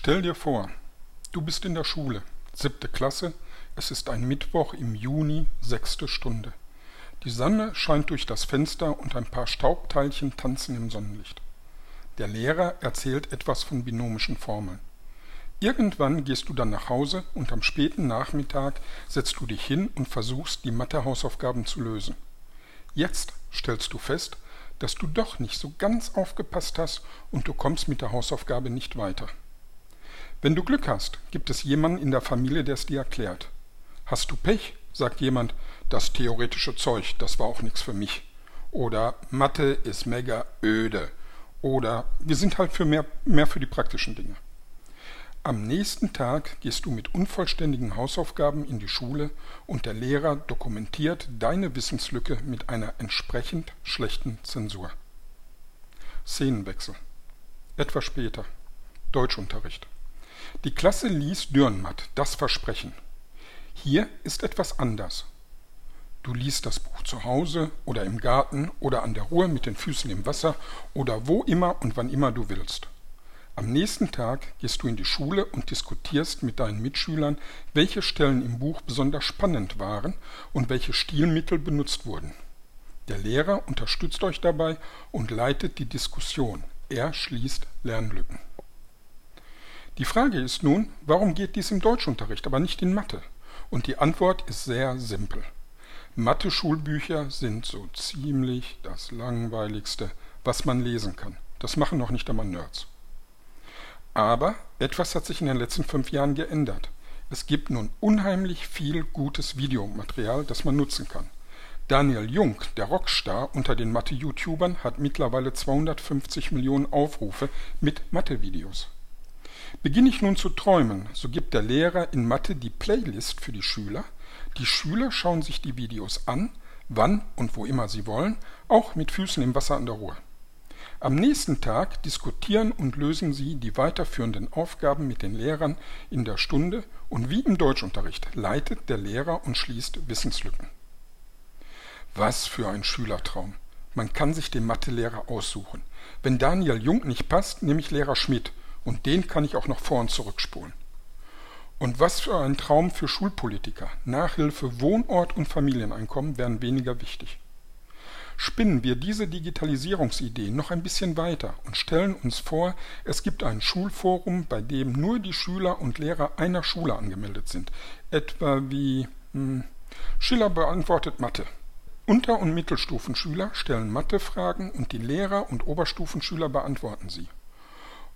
Stell dir vor, du bist in der Schule, siebte Klasse, es ist ein Mittwoch im Juni, sechste Stunde. Die Sonne scheint durch das Fenster und ein paar Staubteilchen tanzen im Sonnenlicht. Der Lehrer erzählt etwas von binomischen Formeln. Irgendwann gehst du dann nach Hause und am späten Nachmittag setzt du dich hin und versuchst, die Mathehausaufgaben zu lösen. Jetzt stellst du fest, dass du doch nicht so ganz aufgepasst hast und du kommst mit der Hausaufgabe nicht weiter. Wenn du Glück hast, gibt es jemanden in der Familie, der es dir erklärt. Hast du Pech, sagt jemand, das theoretische Zeug, das war auch nichts für mich. Oder Mathe ist mega öde. Oder wir sind halt für mehr, mehr für die praktischen Dinge. Am nächsten Tag gehst du mit unvollständigen Hausaufgaben in die Schule und der Lehrer dokumentiert deine Wissenslücke mit einer entsprechend schlechten Zensur. Szenenwechsel. Etwas später. Deutschunterricht. Die Klasse liest Dürrenmatt, das Versprechen. Hier ist etwas anders. Du liest das Buch zu Hause oder im Garten oder an der Ruhe mit den Füßen im Wasser oder wo immer und wann immer du willst. Am nächsten Tag gehst du in die Schule und diskutierst mit deinen Mitschülern, welche Stellen im Buch besonders spannend waren und welche Stilmittel benutzt wurden. Der Lehrer unterstützt euch dabei und leitet die Diskussion. Er schließt Lernlücken. Die Frage ist nun, warum geht dies im Deutschunterricht, aber nicht in Mathe? Und die Antwort ist sehr simpel. Mathe-Schulbücher sind so ziemlich das langweiligste, was man lesen kann. Das machen noch nicht einmal Nerds. Aber etwas hat sich in den letzten fünf Jahren geändert. Es gibt nun unheimlich viel gutes Videomaterial, das man nutzen kann. Daniel Jung, der Rockstar unter den Mathe-YouTubern, hat mittlerweile 250 Millionen Aufrufe mit Mathe-Videos. Beginne ich nun zu träumen, so gibt der Lehrer in Mathe die Playlist für die Schüler. Die Schüler schauen sich die Videos an, wann und wo immer sie wollen, auch mit Füßen im Wasser an der Ruhe. Am nächsten Tag diskutieren und lösen sie die weiterführenden Aufgaben mit den Lehrern in der Stunde und wie im Deutschunterricht leitet der Lehrer und schließt Wissenslücken. Was für ein Schülertraum. Man kann sich den Mathelehrer aussuchen. Wenn Daniel Jung nicht passt, nehme ich Lehrer Schmidt und den kann ich auch noch vor und zurückspulen. Und was für ein Traum für Schulpolitiker. Nachhilfe, Wohnort und Familieneinkommen wären weniger wichtig. Spinnen wir diese Digitalisierungsidee noch ein bisschen weiter und stellen uns vor, es gibt ein Schulforum, bei dem nur die Schüler und Lehrer einer Schule angemeldet sind. Etwa wie hm, Schiller beantwortet Mathe. Unter- und Mittelstufenschüler stellen Mathefragen und die Lehrer und Oberstufenschüler beantworten sie.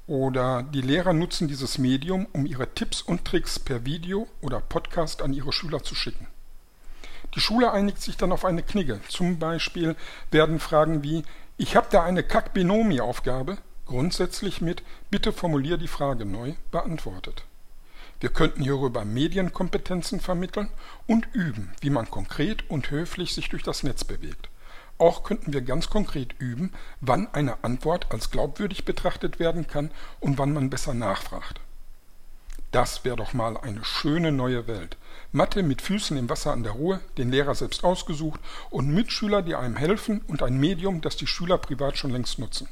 Oder die Lehrer nutzen dieses Medium, um ihre Tipps und Tricks per Video oder Podcast an ihre Schüler zu schicken. Die Schule einigt sich dann auf eine Knigge. Zum Beispiel werden Fragen wie Ich habe da eine Kack-Binomi-Aufgabe grundsätzlich mit Bitte formulier die Frage neu beantwortet. Wir könnten hierüber Medienkompetenzen vermitteln und üben, wie man konkret und höflich sich durch das Netz bewegt. Auch könnten wir ganz konkret üben, wann eine Antwort als glaubwürdig betrachtet werden kann und wann man besser nachfragt. Das wäre doch mal eine schöne neue Welt. Mathe mit Füßen im Wasser an der Ruhe, den Lehrer selbst ausgesucht und Mitschüler, die einem helfen und ein Medium, das die Schüler privat schon längst nutzen.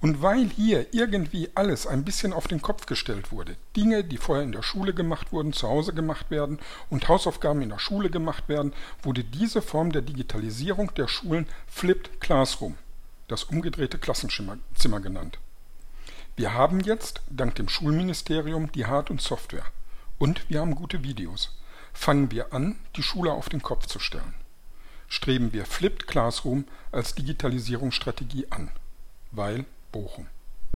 Und weil hier irgendwie alles ein bisschen auf den Kopf gestellt wurde, Dinge, die vorher in der Schule gemacht wurden, zu Hause gemacht werden und Hausaufgaben in der Schule gemacht werden, wurde diese Form der Digitalisierung der Schulen Flipped Classroom, das umgedrehte Klassenzimmer genannt. Wir haben jetzt, dank dem Schulministerium, die Hard- und Software. Und wir haben gute Videos. Fangen wir an, die Schule auf den Kopf zu stellen. Streben wir Flipped Classroom als Digitalisierungsstrategie an. Weil эпоху.